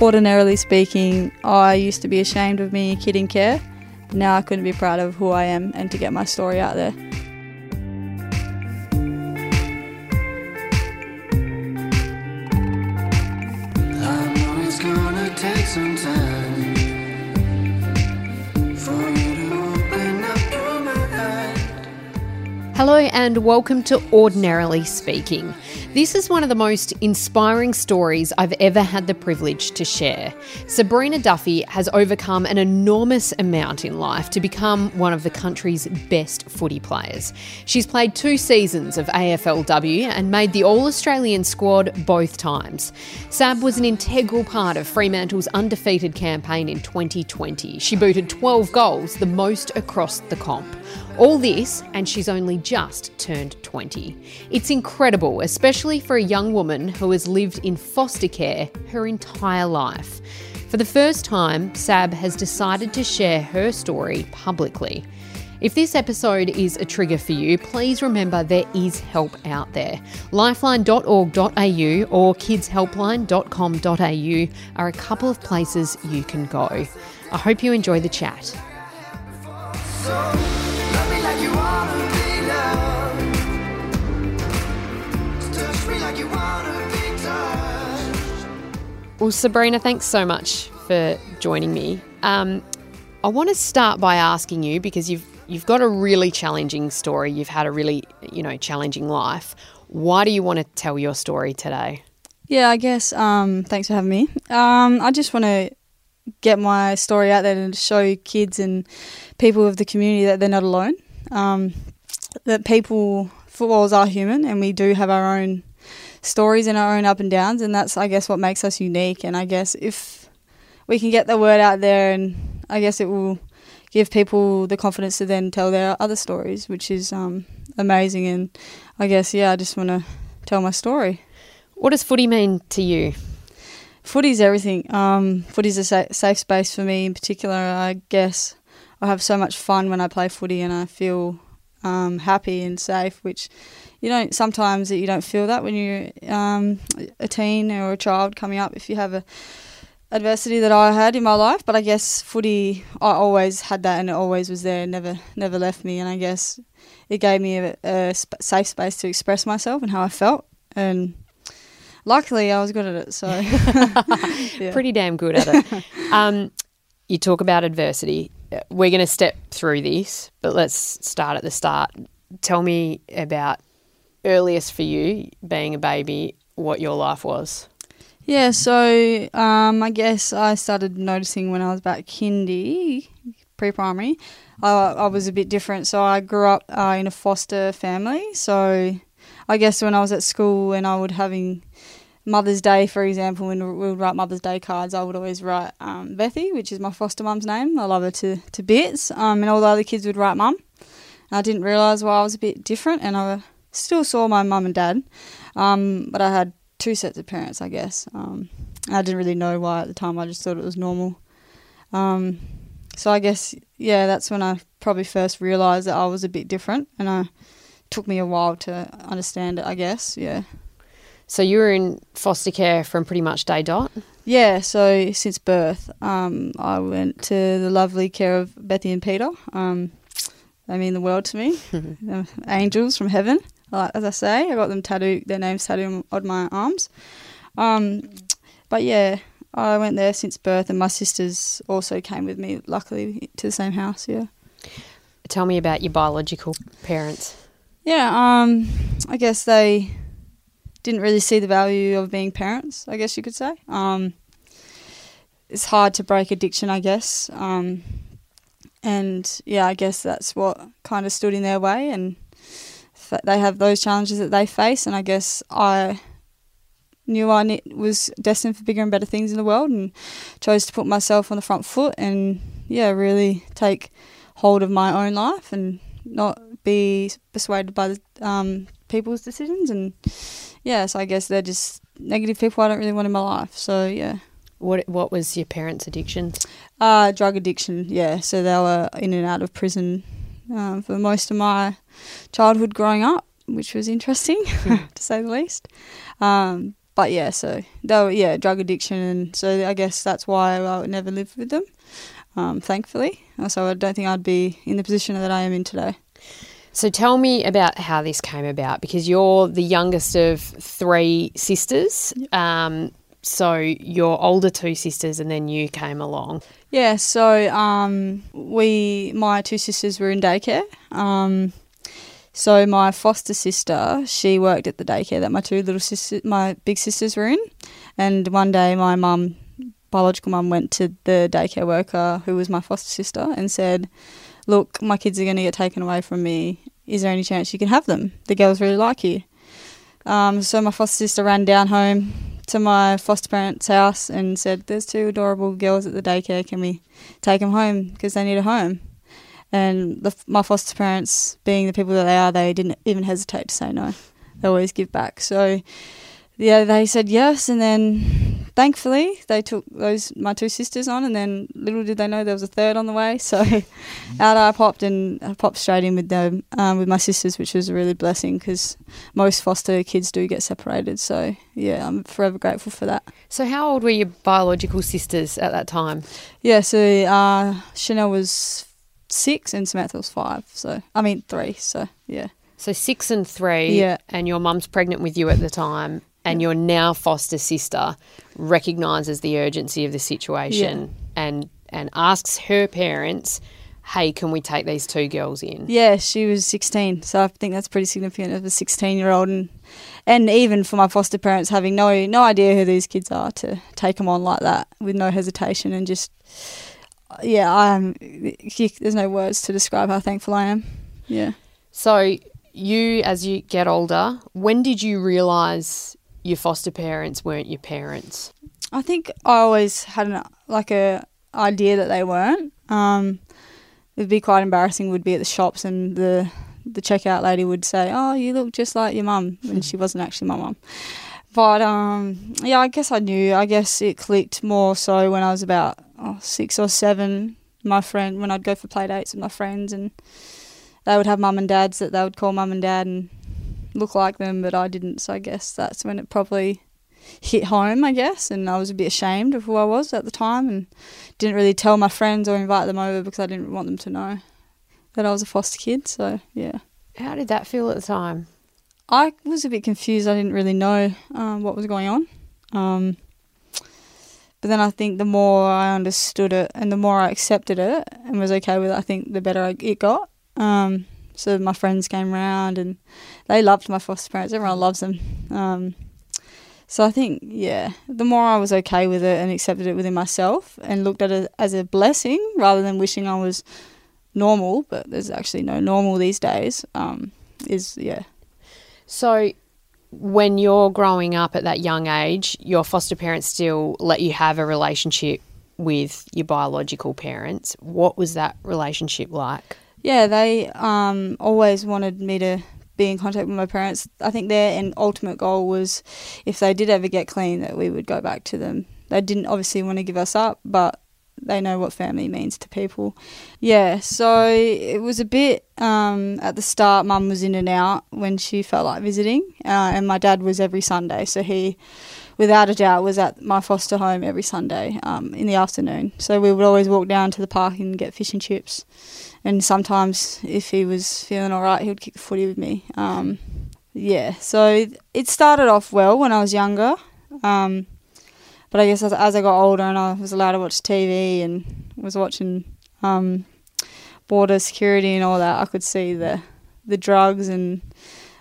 Ordinarily speaking, I used to be ashamed of being a kid in care. Now I couldn't be proud of who I am and to get my story out there. I know it's gonna take some time for you to open up your mind. Hello, and welcome to Ordinarily Speaking. This is one of the most inspiring stories I've ever had the privilege to share. Sabrina Duffy has overcome an enormous amount in life to become one of the country's best footy players. She's played two seasons of AFLW and made the All Australian squad both times. Sab was an integral part of Fremantle's undefeated campaign in 2020. She booted 12 goals, the most across the comp. All this, and she's only just turned 20. It's incredible, especially for a young woman who has lived in foster care her entire life. For the first time, Sab has decided to share her story publicly. If this episode is a trigger for you, please remember there is help out there. Lifeline.org.au or kidshelpline.com.au are a couple of places you can go. I hope you enjoy the chat. Well, Sabrina, thanks so much for joining me. Um, I want to start by asking you because you've you've got a really challenging story. You've had a really you know challenging life. Why do you want to tell your story today? Yeah, I guess. Um, thanks for having me. Um, I just want to get my story out there and show kids and people of the community that they're not alone. Um, that people, footballers are human, and we do have our own stories and our own up and downs, and that's, I guess, what makes us unique. And I guess if we can get the word out there, and I guess it will give people the confidence to then tell their other stories, which is um, amazing. And I guess, yeah, I just want to tell my story. What does footy mean to you? Footy's everything. Um, footy's a sa- safe space for me in particular. I guess I have so much fun when I play footy, and I feel um, happy and safe. Which you don't sometimes you don't feel that when you're um, a teen or a child coming up. If you have a adversity that I had in my life, but I guess footy I always had that, and it always was there. Never never left me, and I guess it gave me a, a sp- safe space to express myself and how I felt, and luckily I was good at it. So. Yeah. Pretty damn good at it. um, you talk about adversity. We're going to step through this, but let's start at the start. Tell me about earliest for you being a baby, what your life was. Yeah, so um, I guess I started noticing when I was about kindy, pre-primary, I, I was a bit different. So I grew up uh, in a foster family. So I guess when I was at school and I would having Mother's Day, for example, when we would write Mother's Day cards, I would always write um, Bethy, which is my foster mum's name. I love her to, to bits. Um, and all the other kids would write mum. I didn't realise why I was a bit different, and I still saw my mum and dad, um, but I had two sets of parents, I guess. Um, I didn't really know why at the time. I just thought it was normal. Um, so I guess yeah, that's when I probably first realised that I was a bit different, and I took me a while to understand it. I guess yeah. So you were in foster care from pretty much day dot. Yeah, so since birth, um, I went to the lovely care of Bethy and Peter. Um, they mean the world to me. Angels from heaven. Like, as I say, I got them tattooed, their names tattooed on my arms. Um, but yeah, I went there since birth, and my sisters also came with me, luckily, to the same house. Yeah. Tell me about your biological parents. Yeah, um, I guess they didn't really see the value of being parents, I guess you could say. Um, it's hard to break addiction, I guess. Um, and yeah, I guess that's what kind of stood in their way. And they have those challenges that they face. And I guess I knew I was destined for bigger and better things in the world and chose to put myself on the front foot and yeah, really take hold of my own life and not be persuaded by the um, people's decisions. And yeah, so I guess they're just negative people I don't really want in my life. So yeah. What What was your parents' addiction? Uh, drug addiction, yeah. So they were in and out of prison um, for most of my childhood growing up, which was interesting to say the least. Um, but yeah, so they were yeah drug addiction, and so I guess that's why I would never live with them. Um, thankfully, so I don't think I'd be in the position that I am in today. So tell me about how this came about because you're the youngest of three sisters. Um, so your older two sisters and then you came along. Yeah, so um, we, my two sisters were in daycare. Um, so my foster sister, she worked at the daycare that my two little sisters, my big sisters were in. And one day my mum, biological mum, went to the daycare worker who was my foster sister and said, look, my kids are going to get taken away from me. Is there any chance you can have them? The girls really like you. Um, so my foster sister ran down home to my foster parents' house and said, "There's two adorable girls at the daycare. Can we take them home because they need a home?" And the, my foster parents, being the people that they are, they didn't even hesitate to say no. They always give back. So yeah, they said yes, and then thankfully they took those my two sisters on, and then little did they know there was a third on the way. So out I popped, and I popped straight in with them um, with my sisters, which was a really blessing because most foster kids do get separated. So yeah, I'm forever grateful for that. So how old were your biological sisters at that time? Yeah, so uh, Chanel was six and Samantha was five. So I mean three. So yeah. So six and three, Yeah. and your mum's pregnant with you at the time, and your now foster sister recognises the urgency of the situation and and asks her parents, "Hey, can we take these two girls in?" Yeah, she was 16, so I think that's pretty significant of a 16 year old, and and even for my foster parents having no no idea who these kids are to take them on like that with no hesitation and just yeah, I'm. There's no words to describe how thankful I am. Yeah. So you, as you get older, when did you realise your foster parents weren't your parents? I think I always had an like a idea that they weren't. Um, it'd be quite embarrassing. Would be at the shops and the the checkout lady would say, "Oh, you look just like your mum," when she wasn't actually my mum. But um, yeah, I guess I knew. I guess it clicked more so when I was about oh, six or seven. My friend, when I'd go for play dates with my friends, and they would have mum and dads that they would call mum and dad and look like them, but I didn't. So I guess that's when it probably hit home, I guess, and I was a bit ashamed of who I was at the time and didn't really tell my friends or invite them over because I didn't want them to know that I was a foster kid. So, yeah. How did that feel at the time? I was a bit confused. I didn't really know um, what was going on. Um, but then I think the more I understood it and the more I accepted it and was okay with it, I think the better I, it got. Um, so my friends came around and they loved my foster parents. Everyone loves them. Um, so I think, yeah, the more I was okay with it and accepted it within myself and looked at it as a blessing rather than wishing I was normal, but there's actually no normal these days, um, is, yeah. So, when you're growing up at that young age, your foster parents still let you have a relationship with your biological parents. What was that relationship like? Yeah, they um, always wanted me to be in contact with my parents. I think their end ultimate goal was if they did ever get clean, that we would go back to them. They didn't obviously want to give us up, but they know what family means to people. Yeah, so it was a bit um, at the start. Mum was in and out when she felt like visiting, uh, and my dad was every Sunday. So he, without a doubt, was at my foster home every Sunday um, in the afternoon. So we would always walk down to the park and get fish and chips. And sometimes, if he was feeling all right, he would kick the footy with me. Um, yeah, so it started off well when I was younger. Um, but I guess as, as I got older and I was allowed to watch TV and was watching um, border security and all that, I could see the the drugs and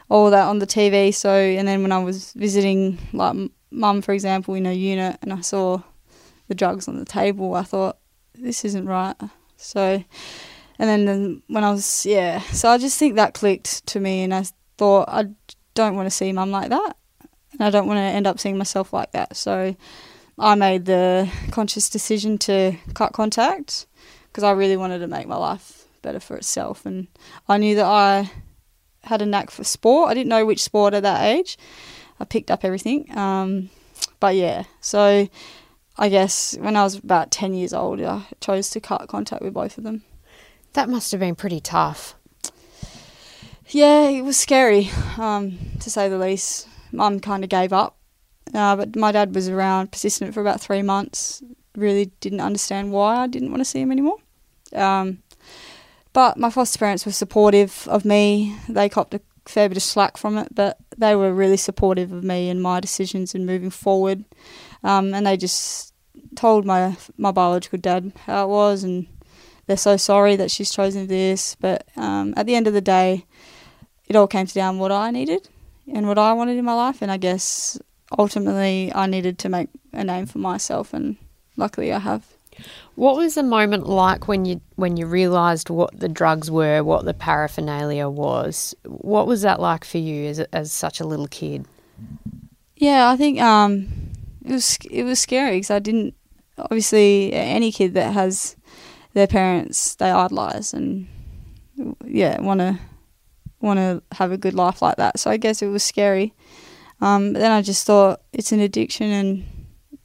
all that on the TV. So and then when I was visiting like mum, for example, in a unit, and I saw the drugs on the table, I thought this isn't right. So and then, then when I was yeah, so I just think that clicked to me, and I thought I don't want to see mum like that, and I don't want to end up seeing myself like that. So I made the conscious decision to cut contact because I really wanted to make my life better for itself. And I knew that I had a knack for sport. I didn't know which sport at that age. I picked up everything. Um, but yeah, so I guess when I was about 10 years old, I chose to cut contact with both of them. That must have been pretty tough. Yeah, it was scary, um, to say the least. Mum kind of gave up Uh, but my dad was around, persistent for about three months. Really didn't understand why I didn't want to see him anymore. Um, but my foster parents were supportive of me. They copped a fair bit of slack from it, but they were really supportive of me and my decisions and moving forward. Um, and they just told my my biological dad how it was, and they're so sorry that she's chosen this. But um, at the end of the day, it all came down what I needed and what I wanted in my life, and I guess ultimately I needed to make a name for myself, and luckily I have. What was the moment like when you when you realised what the drugs were, what the paraphernalia was? What was that like for you as as such a little kid? Yeah, I think um, it was it was scary because I didn't obviously any kid that has their parents they idolize and yeah want to want to have a good life like that. So I guess it was scary. Um, but then I just thought it's an addiction and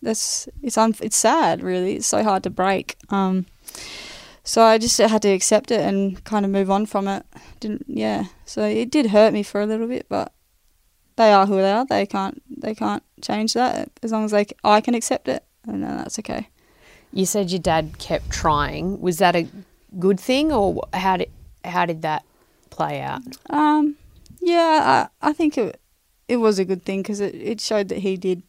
that's it's un- it's sad really. It's so hard to break. Um, so I just had to accept it and kind of move on from it. Didn't yeah. So it did hurt me for a little bit, but they are who they are. They can't they can't change that as long as they c- I can accept it, and then that's okay. You said your dad kept trying. Was that a good thing, or how did how did that play out? Um, yeah, I, I think it it was a good thing because it, it showed that he did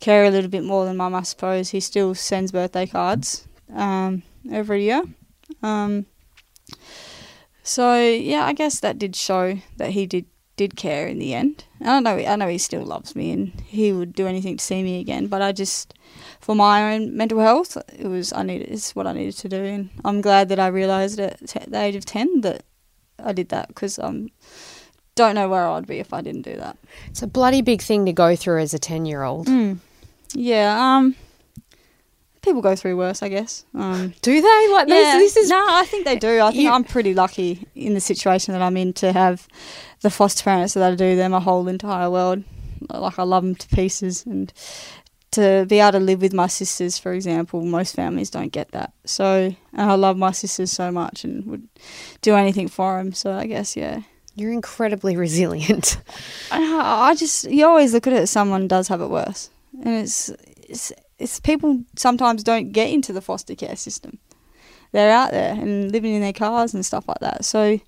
care a little bit more than mum. I suppose he still sends birthday cards um, every year. Um, so yeah, I guess that did show that he did did care in the end. I know I know he still loves me and he would do anything to see me again. But I just for my own mental health, it was I needed it's what I needed to do, and I'm glad that I realised at t- the age of ten that I did that because um don't know where I'd be if I didn't do that. It's a bloody big thing to go through as a ten year old. Yeah, um, people go through worse, I guess. Um, Do they? Like yeah, this, this is no, I think they do. I think You- I'm pretty lucky in the situation that I'm in to have the foster parents that I do. They're my whole entire world. Like I love them to pieces, and to be able to live with my sisters, for example, most families don't get that. So, and I love my sisters so much and would do anything for them. So I guess yeah. you're incredibly resilient. I I just you always look at it as someone does have it worse, and it's it's it's people sometimes don't get into the foster care system. They're out there and living in their cars and stuff like that. So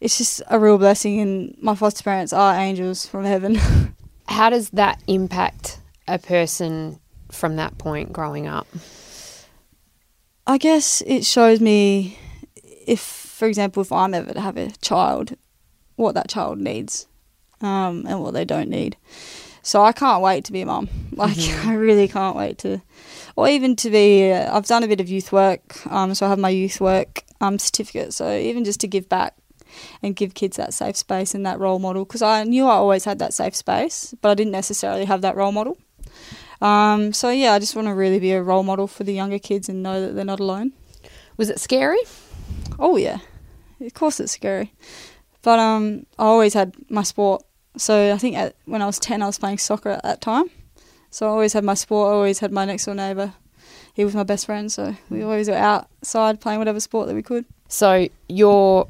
it's just a real blessing, and my foster parents are angels from heaven. How does that impact a person from that point growing up? I guess it shows me if, for example, if I'm ever to have a child, what that child needs um, and what they don't need. So I can't wait to be a mum. Like I really can't wait to, or even to be. Uh, I've done a bit of youth work, um, so I have my youth work um, certificate. So even just to give back and give kids that safe space and that role model, because I knew I always had that safe space, but I didn't necessarily have that role model. Um, so yeah, I just want to really be a role model for the younger kids and know that they're not alone. Was it scary? Oh yeah, of course it's scary, but um, I always had my sport. So I think at, when I was ten, I was playing soccer at that time. So I always had my sport. I always had my next door neighbour. He was my best friend, so we always were outside playing whatever sport that we could. So your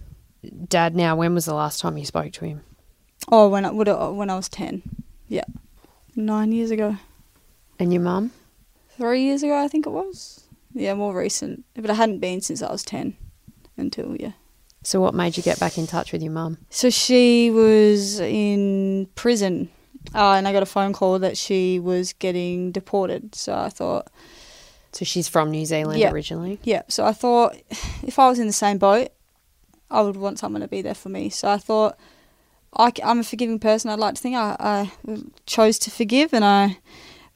dad now, when was the last time you spoke to him? Oh, when I would when I was ten, yeah, nine years ago, And your mum? three years ago, I think it was. Yeah, more recent, but I hadn't been since I was ten until yeah. So what made you get back in touch with your mum? So she was in prison, uh, and I got a phone call that she was getting deported. So I thought, So she's from New Zealand Yeah. originally. yeah. So I thought, if I was in the same boat, I would want someone to be there for me. So I thought, I, am a forgiving person. I'd like to think I, I chose to forgive, and I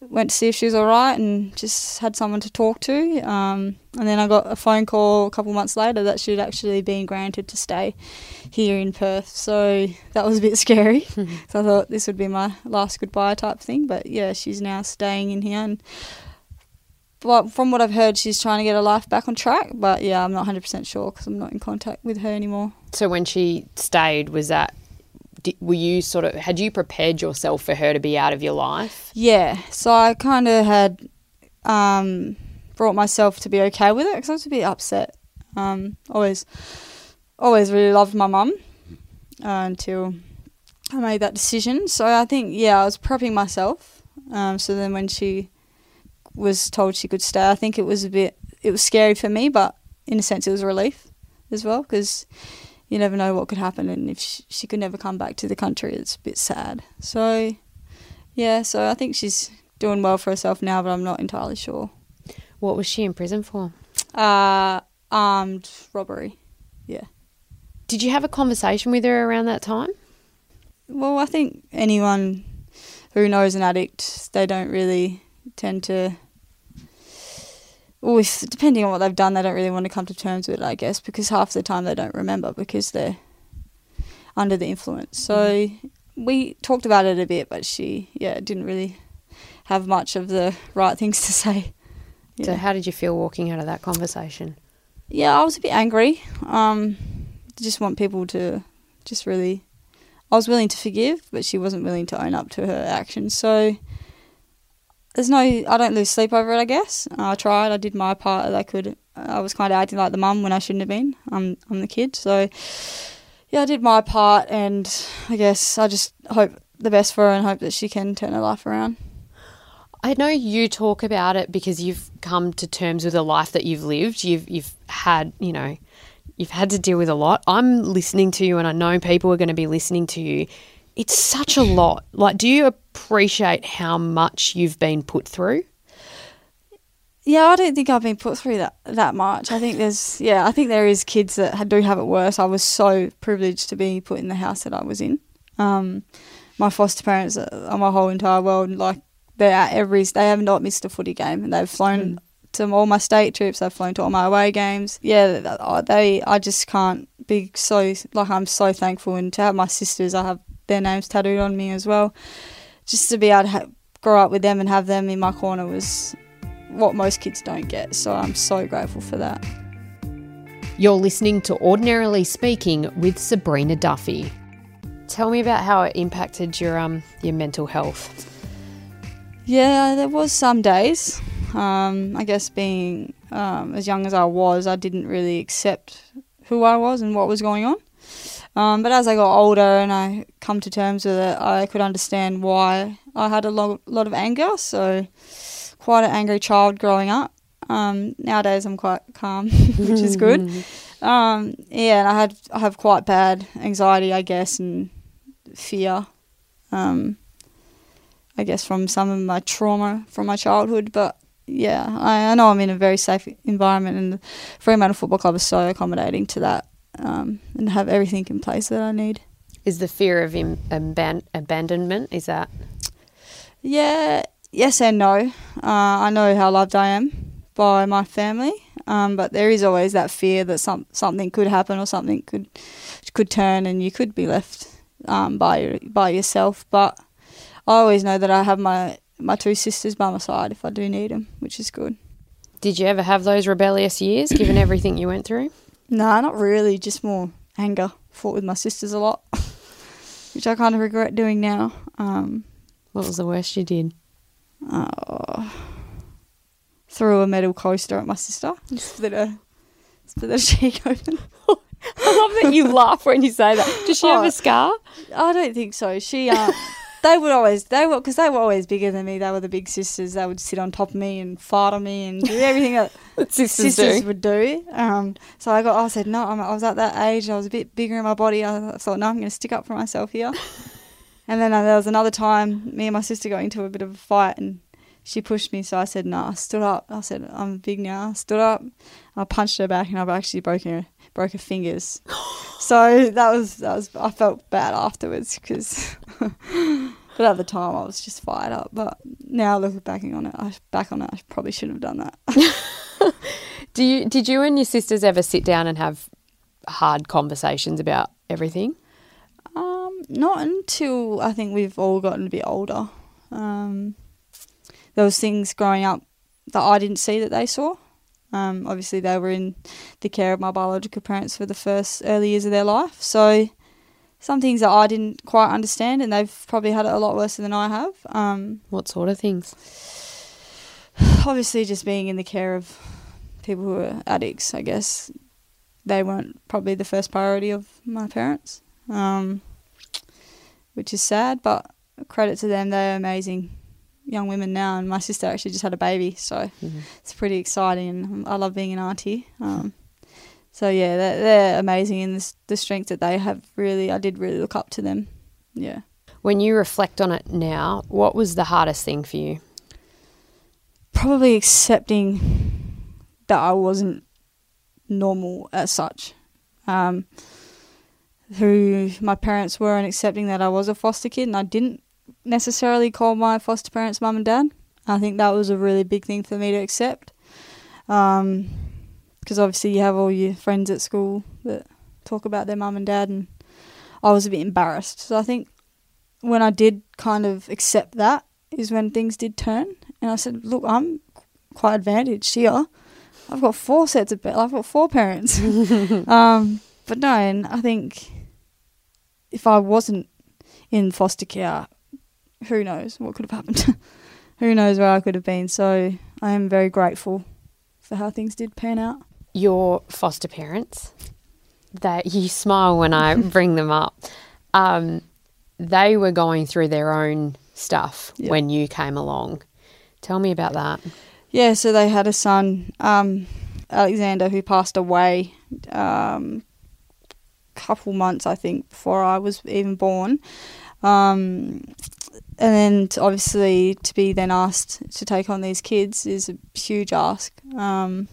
went to see if she was all right, and just had someone to talk to. Um, and then I got a phone call a couple months later that she'd actually been granted to stay here in Perth. So that was a bit scary. so I thought this would be my last goodbye type thing. But yeah, she's now staying in here, and but from what I've heard, she's trying to get her life back on track. But yeah, I'm not 100% sure because I'm not in contact with her anymore. So when she stayed, was that were you sort of had you prepared yourself for her to be out of your life? Yeah, so I kind of had um, brought myself to be okay with it because I was a bit upset. Um, always, always really loved my mum uh, until I made that decision. So I think yeah, I was prepping myself Um, so then when she was told she could stay, I think it was a bit, it was scary for me, but in a sense it was a relief as well because you never know what could happen, and if she, she could never come back to the country, it's a bit sad. So yeah, so I think she's doing well for herself now, but I'm not entirely sure. What was she in prison for? Uh, armed robbery. Yeah. Did you have a conversation with her around that time? Well, I think anyone who knows an addict, they don't really tend to. Well, if, depending on what they've done, they don't really want to come to terms with it, I guess, because half the time they don't remember because they're under the influence. So we talked about it a bit, but she, yeah, didn't really have much of the right things to say. So, how did you feel walking out of that conversation? Yeah, I was a bit angry. Um, just want people to just really. I was willing to forgive, but she wasn't willing to own up to her actions. So there's no. I don't lose sleep over it. I guess I tried. I did my part that I could. I was kind of acting like the mum when I shouldn't have been. I'm I'm the kid. So yeah, I did my part, and I guess I just hope the best for her and hope that she can turn her life around. I know you talk about it because you've come to terms with a life that you've lived. You've you've had, you know, you've had to deal with a lot. I'm listening to you and I know people are going to be listening to you. It's such a lot. Like do you appreciate how much you've been put through? Yeah, I don't think I've been put through that that much. I think there's yeah, I think there is kids that do have it worse. I was so privileged to be put in the house that I was in. Um, my foster parents uh, are my whole entire world. Like they're at every they have not missed a footy game, and they've flown to all my state trips. They've flown to all my away games. Yeah, th- th- they I just can't be so like I'm so thankful, and to have my sisters, I have their names tattooed on me as well. Just to be able to ha- grow up with them and have them in my corner was what most kids don't get. So I'm so grateful for that. You're listening to Ordinarily Speaking with Sabrina Duffy. Tell me about how it impacted your um your mental health. Yeah, there was some days. Um, I guess being um, as young as I was, I didn't really accept who I was and what was going on. Um, but as I got older and I come to terms with it, I could understand why I had a lot, lot of anger. So, quite an angry child growing up. Um, nowadays, I'm quite calm, which is good. Um, yeah, and I had I have quite bad anxiety, I guess, and fear. Um, I guess from some of my trauma from my childhood, but yeah, I, I know I'm in a very safe environment, and the Fremantle Football Club is so accommodating to that, um, and have everything in place that I need. Is the fear of Im- aban- abandonment is that Yeah, yes and no. Uh, I know how loved I am by my family, um, but there is always that fear that some something could happen or something could could turn and you could be left um, by by yourself. But I always know that I have my my two sisters by my side if I do need them, which is good. Did you ever have those rebellious years given everything you went through? Nah, not really. Just more anger. Fought with my sisters a lot, which I kind of regret doing now. Um, What was the worst you did? Oh, threw a metal coaster at my sister. Split her, split her cheek open. I love that you laugh when you say that. Does she have Oh. a scar? I don't think so. She, um, they would always, they were, because they were always bigger than me. They were the big sisters. They would sit on top of me and fart on me and do everything that Sisters, sisters do. would do. Um, so I got, I said, no, I'm, I was at that age. I was a bit bigger in my body. I thought, no, I'm going to stick up for myself here. and then uh, there was another time, me and my sister got into a bit of a fight, and she pushed me. So I said, no, I stood up. I said, I'm big now. I stood up. I punched her back, and I've actually broken her, broke her fingers. so that was that was. I felt bad afterwards because. But at the time, I was just fired up. But now looking back on it, I back on it, I probably shouldn't have done that. Do you did you and your sisters ever sit down and have hard conversations about everything? Um, not until I think we've all gotten a bit older. Um, there was things growing up that I didn't see that they saw. Um, obviously, they were in the care of my biological parents for the first early years of their life. So, some things that I didn't quite understand, and they've probably had it a lot worse than I have. Um, What sort of things? obviously, just being in the care of people who are addicts, I guess they weren't probably the first priority of my parents, um, which is sad. But credit to them, they're amazing. Young women now, and my sister actually just had a baby, so it's pretty exciting, and I love being an auntie. Um, so yeah, they're, they're amazing, and this, the strength that they have really, I did really look up to them. Yeah. When you reflect on it now, what was the hardest thing for you? probably accepting that I wasn't normal as such. Um, who my parents were and accepting that I was a foster kid and I didn't necessarily call my foster parents mum and dad. I think that was a really big thing for me to accept. Because obviously you have all your friends at school that talk about their mum and dad, and I was a bit embarrassed. So I think when I did kind of accept that is when things did turn. And I said, look, I'm quite advantaged here. I've got four sets of, I've got four parents. um, but no, and I think if I wasn't in foster care, who knows what could have happened? who knows where I could have been? So I am very grateful for how things did pan out. Your foster parents, that you smile when I bring them up. Um, they were going through their own stuff Yeah. when you came along. Tell me about that. Yeah, so they had a son, um, Alexander, who passed away um, couple months, I think, before I was even born. Um, and then obviously to be then asked to take on these kids is a huge ask. Um,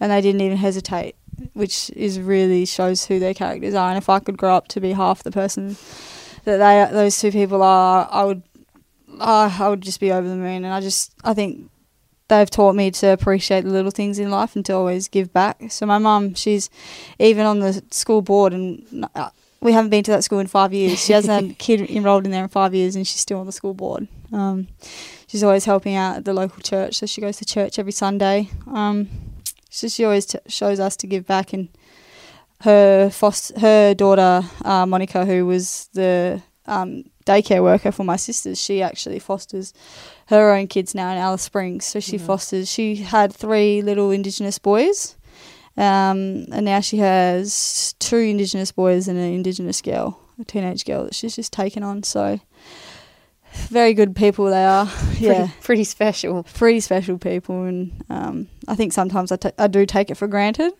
and they didn't even hesitate, which is really shows who their characters are. And if I could grow up to be half the person that they those two people are, I would uh, I would just be over the moon. And I just I think they've taught me to appreciate the little things in life and to always give back. So my mum, she's even on the school board, and uh, we haven't been to that school in five years. She hasn't had a kid enrolled in there in five years, and she's still on the school board. Um, she's always helping out at the local church, so she goes to church every Sunday. Um, so she always t- shows us to give back, and her foster, her daughter uh, Monica, who was the um, daycare worker for my sisters, she actually fosters her own kids now in Alice Springs. So she fosters. She had three little Indigenous boys, um, and now she has two Indigenous boys and an Indigenous girl, a teenage girl that she's just taken on. So very good people they are. Yeah Pretty, pretty special. pretty special people, and um, I think sometimes I I do take it for granted,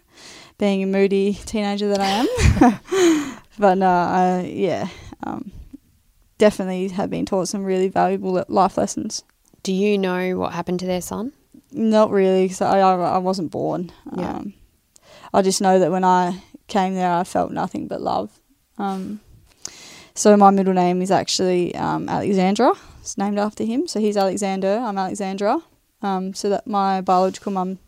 being a moody teenager that I am. but no, I, yeah, um, definitely have been taught some really valuable life lessons. Do you know what happened to their son? Not really, because I, I I wasn't born. Yeah. Um, I just know that when I came there, I felt nothing but love. Um, so my middle name is actually um, Alexandra. It's named after him. So he's Alexander. I'm Alexandra. Um, so that my biological mum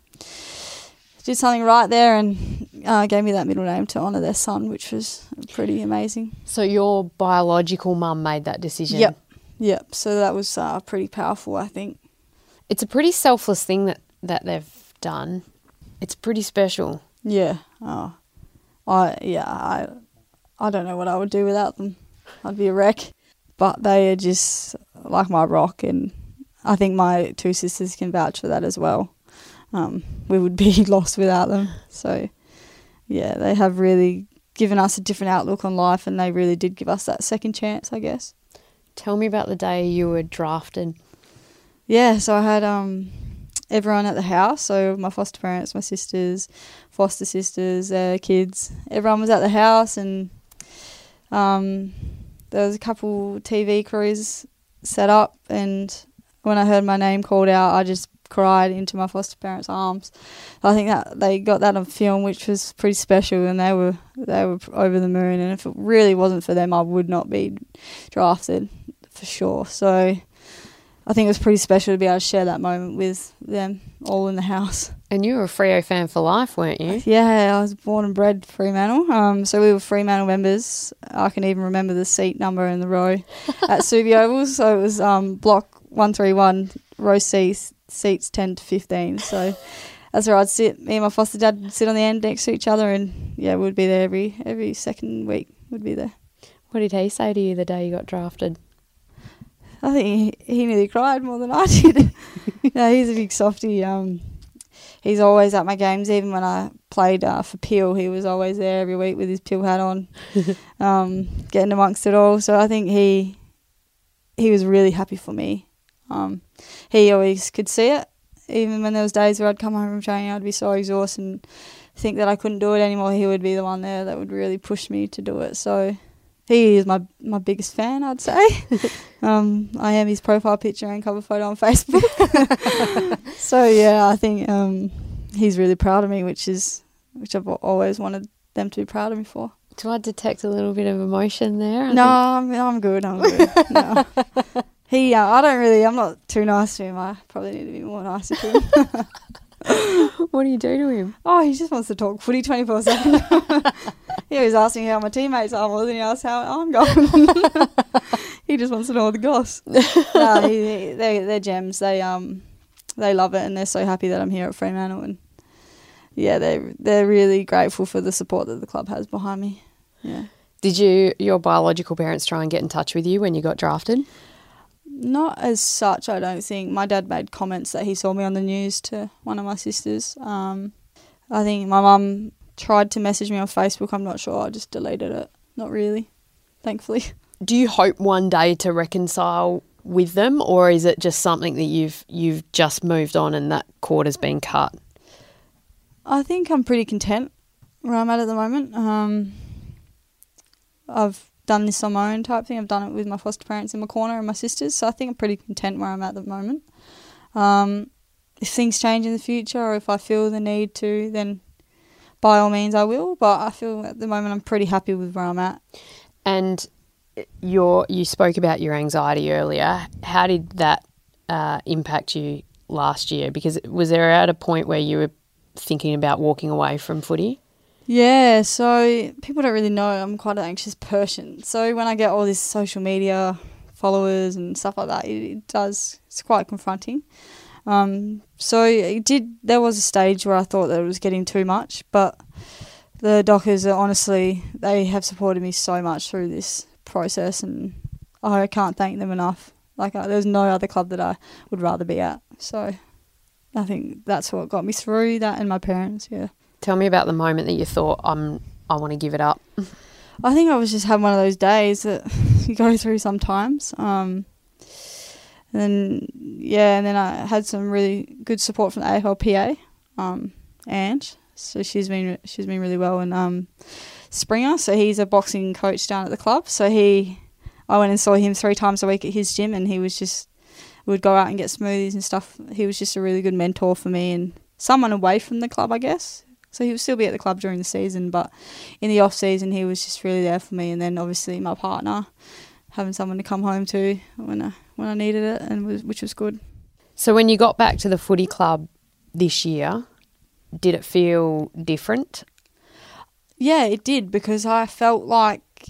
did something right there and uh, gave me that middle name to honour their son, which was pretty amazing. So your biological mum made that decision. Yep. Yep. So that was uh, pretty powerful, I think. It's a pretty selfless thing that, that they've done. It's pretty special. Yeah. Oh. I yeah, I I don't know what I would do without them. I'd be a wreck. But they are just like my rock and I think my two sisters can vouch for that as well. Um, we would be lost without them. So yeah, they have really given us a different outlook on life and they really did give us that second chance, I guess. Tell me about the day you were drafted. Yeah, so I had um everyone at the house, so my foster parents, my sisters, foster sisters, uh, kids, everyone was at the house, and um, there was a couple TV crews set up, and when I heard my name called out, I just cried into my foster parents' arms. I think that they got that on film, which was pretty special, and they were they were over the moon. And if it really wasn't for them, I would not be drafted for sure. So. I think it was pretty special to be able to share that moment with them all in the house. And you were a Freo fan for life, weren't you? Yeah, I was born and bred Fremantle. Um, so we were Fremantle members. I can even remember the seat number in the row at Subi Oval. So it was um, block 131, row C, seats 10 to 15. So that's where I'd sit. Me and my foster dad would sit on the end next to each other, and yeah, we'd be there every every second week. We'd be there. What did he say to you the day you got drafted? I think he, he nearly cried more than I did. yeah, he's a big softy. Um, he's always at my games. Even when I played uh, for Peel, he was always there every week with his Peel hat on, um, getting amongst it all. So I think he he was really happy for me. Um, he always could see it. Even when there was days where I'd come home from training, I'd be so exhausted and think that I couldn't do it anymore. He would be the one there that would really push me to do it. So he is my my biggest fan, I'd say. um, I am his profile picture and cover photo on Facebook. so yeah, I think um, he's really proud of me, which is which I've always wanted them to be proud of me for. Do I detect a little bit of emotion there? I no, I'm, I'm good. I'm good. no. He, uh, I don't really. I'm not too nice to him. I probably need to be more nice to him. What do you do to him? oh, he just wants to talk footy 24 seven. He was asking how my teammates are more than he asked how I'm going. he just wants to know all the goss. no, he- they, they're gems. They um, they love it and they're so happy that I'm here at Fremantle and yeah, they they're really grateful for the support that the club has behind me. Yeah. Did you, your biological parents, try and get in touch with you when you got drafted? Not as such, I don't think. My dad made comments that he saw me on the news to one of my sisters. Um, I think my mum tried to message me on Facebook. I'm not sure. I just deleted it. Not really, thankfully. Do you hope one day to reconcile with them, or is it just something that you've you've just moved on and that cord has been cut? I think I'm pretty content where I'm at at the moment. Um, I've done this on my own type thing. I've done it with my foster parents in my corner and my sisters, so I think I'm pretty content where I'm at at the moment. Um, if things change in the future or if I feel the need to, then by all means I will. But I feel at the moment I'm pretty happy with where I'm at. And your you spoke about your anxiety earlier. How did that uh, impact you last year? Because was there at a point where you were thinking about walking away from footy? Yeah, so people don't really know I'm quite an anxious person. So when I get all this social media followers and stuff like that, it, it does it's quite confronting. Um, so it did. There was a stage where I thought that it was getting too much, but the Dockers are honestly they have supported me so much through this process, and I can't thank them enough. Like uh, there's no other club that I would rather be at. So I think that's what got me through that, and my parents. Yeah. Tell me about the moment that you thought I'm I want to give it up. I think I was just having one of those days that you go through sometimes. Um, and then, yeah, and then I had some really good support from the AFLPA, um, Ange. So she's been she's been really well, and um, Springer. So he's a boxing coach down at the club. So he, I went and saw him three times a week at his gym, and he was just would go out and get smoothies and stuff. He was just a really good mentor for me and someone away from the club, I guess. So he would still be at the club during the season, but in the off season he was just really there for me. And then obviously my partner, having someone to come home to when I when I needed it, and was, which was good. So when you got back to the footy club this year, did it feel different? Yeah, it did because I felt like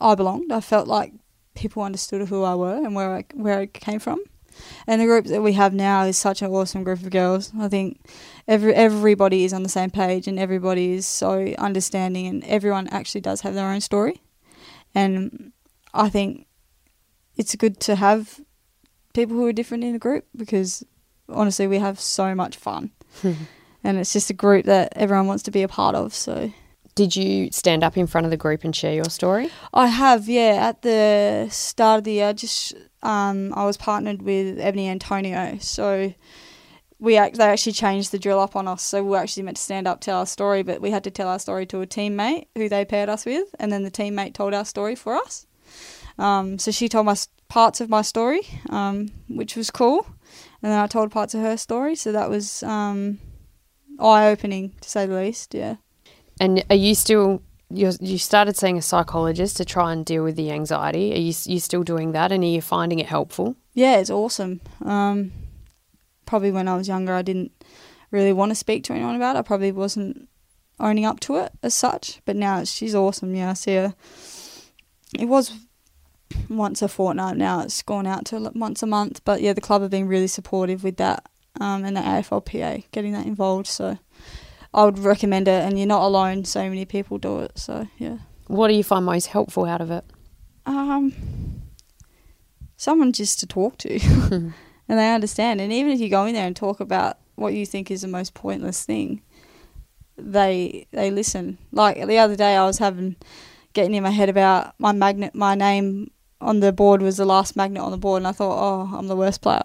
I belonged. I felt like people understood who I were and where I where I came from. And the group that we have now is such an awesome group of girls. I think every everybody is on the same page and everybody is so understanding and everyone actually does have their own story. And I think it's good to have people who are different in a group because honestly we have so much fun. and it's just a group that everyone wants to be a part of, so Did you stand up in front of the group and share your story? I have, yeah. At the start of the year, just um, I was partnered with Ebony Antonio, so we act, they actually changed the drill up on us. So we were actually meant to stand up, tell our story, but we had to tell our story to a teammate who they paired us with, and then the teammate told our story for us. Um, so she told us parts of my story, um, which was cool, and then I told parts of her story. So that was um, eye opening to say the least. Yeah. And are you still you you started seeing a psychologist to try and deal with the anxiety? Are you you still doing that, and are you finding it helpful? Yeah, it's awesome. Um, probably when I was younger, I didn't really want to speak to anyone about it. I probably wasn't owning up to it as such. But now it's, she's awesome. Yeah, I see her. It was once a fortnight. Now it's gone out to once a month. But yeah, the club have been really supportive with that, um, and the AFLPA getting that involved. So I would recommend it. And you're not alone. So many people do it. So yeah. What do you find most helpful out of it? Um, someone just to talk to, and they understand. And even if you go in there and talk about what you think is the most pointless thing, they they listen. Like the other day, I was having getting in my head about my magnet, my name on the board was the last magnet on the board, and I thought, oh, I'm the worst player.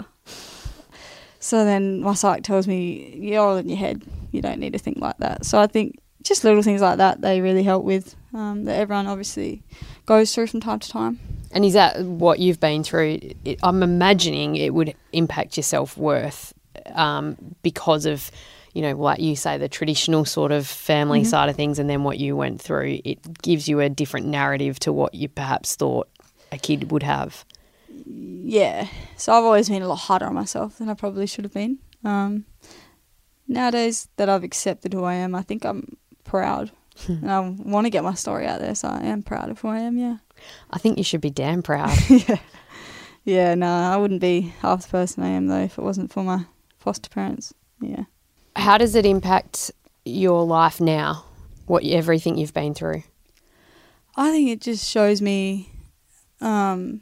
So then my psych tells me, you're all in your head. You don't need to think like that. So I think just little things like that they really help with um, that everyone obviously goes through from time to time. And is that what you've been through? It, I'm imagining it would impact your self worth um, because of, you know, like you say, the traditional sort of family Mm-hmm. side of things, and then what you went through. It gives you a different narrative to what you perhaps thought a kid would have. Yeah. So I've always been a lot harder on myself than I probably should have been. Um, nowadays that I've accepted who I am, I think I'm proud. and I want to get my story out there, so I am proud of who I am, yeah. I think you should be damn proud. yeah. Yeah, no, I wouldn't be half the person I am though if it wasn't for my foster parents. Yeah. How does it impact your life now? What everything you've been through? I think it just shows me um,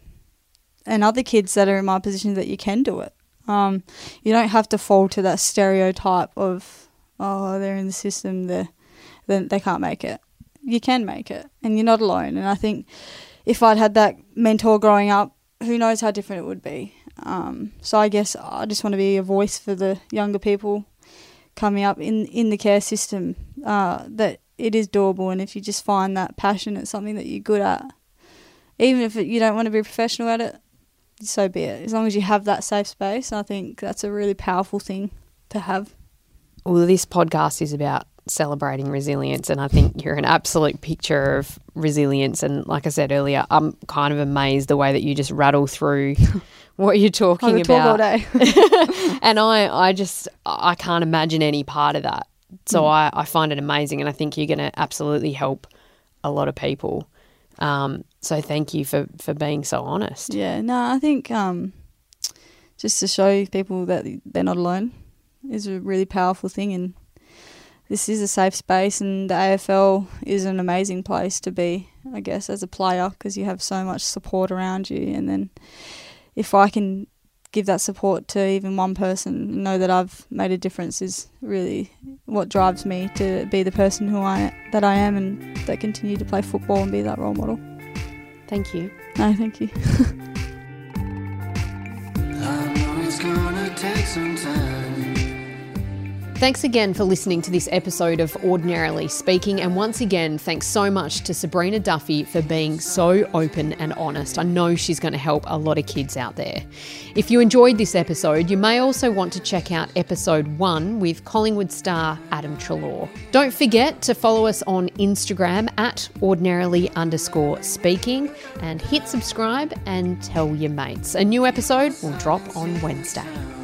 and other kids that are in my position that you can do it. Um, you don't have to fall to that stereotype of oh they're in the system they they can't make it. You can make it, and you're not alone. And I think if I'd had that mentor growing up, who knows how different it would be. Um, so I guess I just want to be a voice for the younger people coming up in in the care system uh, that it is doable, and if you just find that passion, it's something that you're good at. Even if it, you don't want to be professional at it, so be it. As long as you have that safe space, I think that's a really powerful thing to have. Well, this podcast is about celebrating resilience, and I think you're an absolute picture of resilience. And like I said earlier, I'm kind of amazed the way that you just rattle through what you're I talking could talk all about. day. and I, I just, I can't imagine any part of that. So hmm. I, I find it amazing, and I think you're going to absolutely help a lot of people. Um, so thank you for for being so honest. Yeah, no, I think um, just to show people that they're not alone is a really powerful thing, and this is a safe space, and the AFL is an amazing place to be, I guess, as a player because you have so much support around you, and then if I can give that support to even one person, and know that I've made a difference is really what drives me to be the person who I that I am, and that continue to play football and be that role model. Thank you. No, thank you. Thanks again for listening to this episode of Ordinarily Speaking. And once again, thanks so much to Sabreena Duffy for being so open and honest. I know she's going to help a lot of kids out there. If you enjoyed this episode, you may also want to check out episode one with Collingwood star Adam Treloar. Don't forget to follow us on Instagram at ordinarily underscore speaking and hit subscribe and tell your mates. A new episode will drop on Wednesday.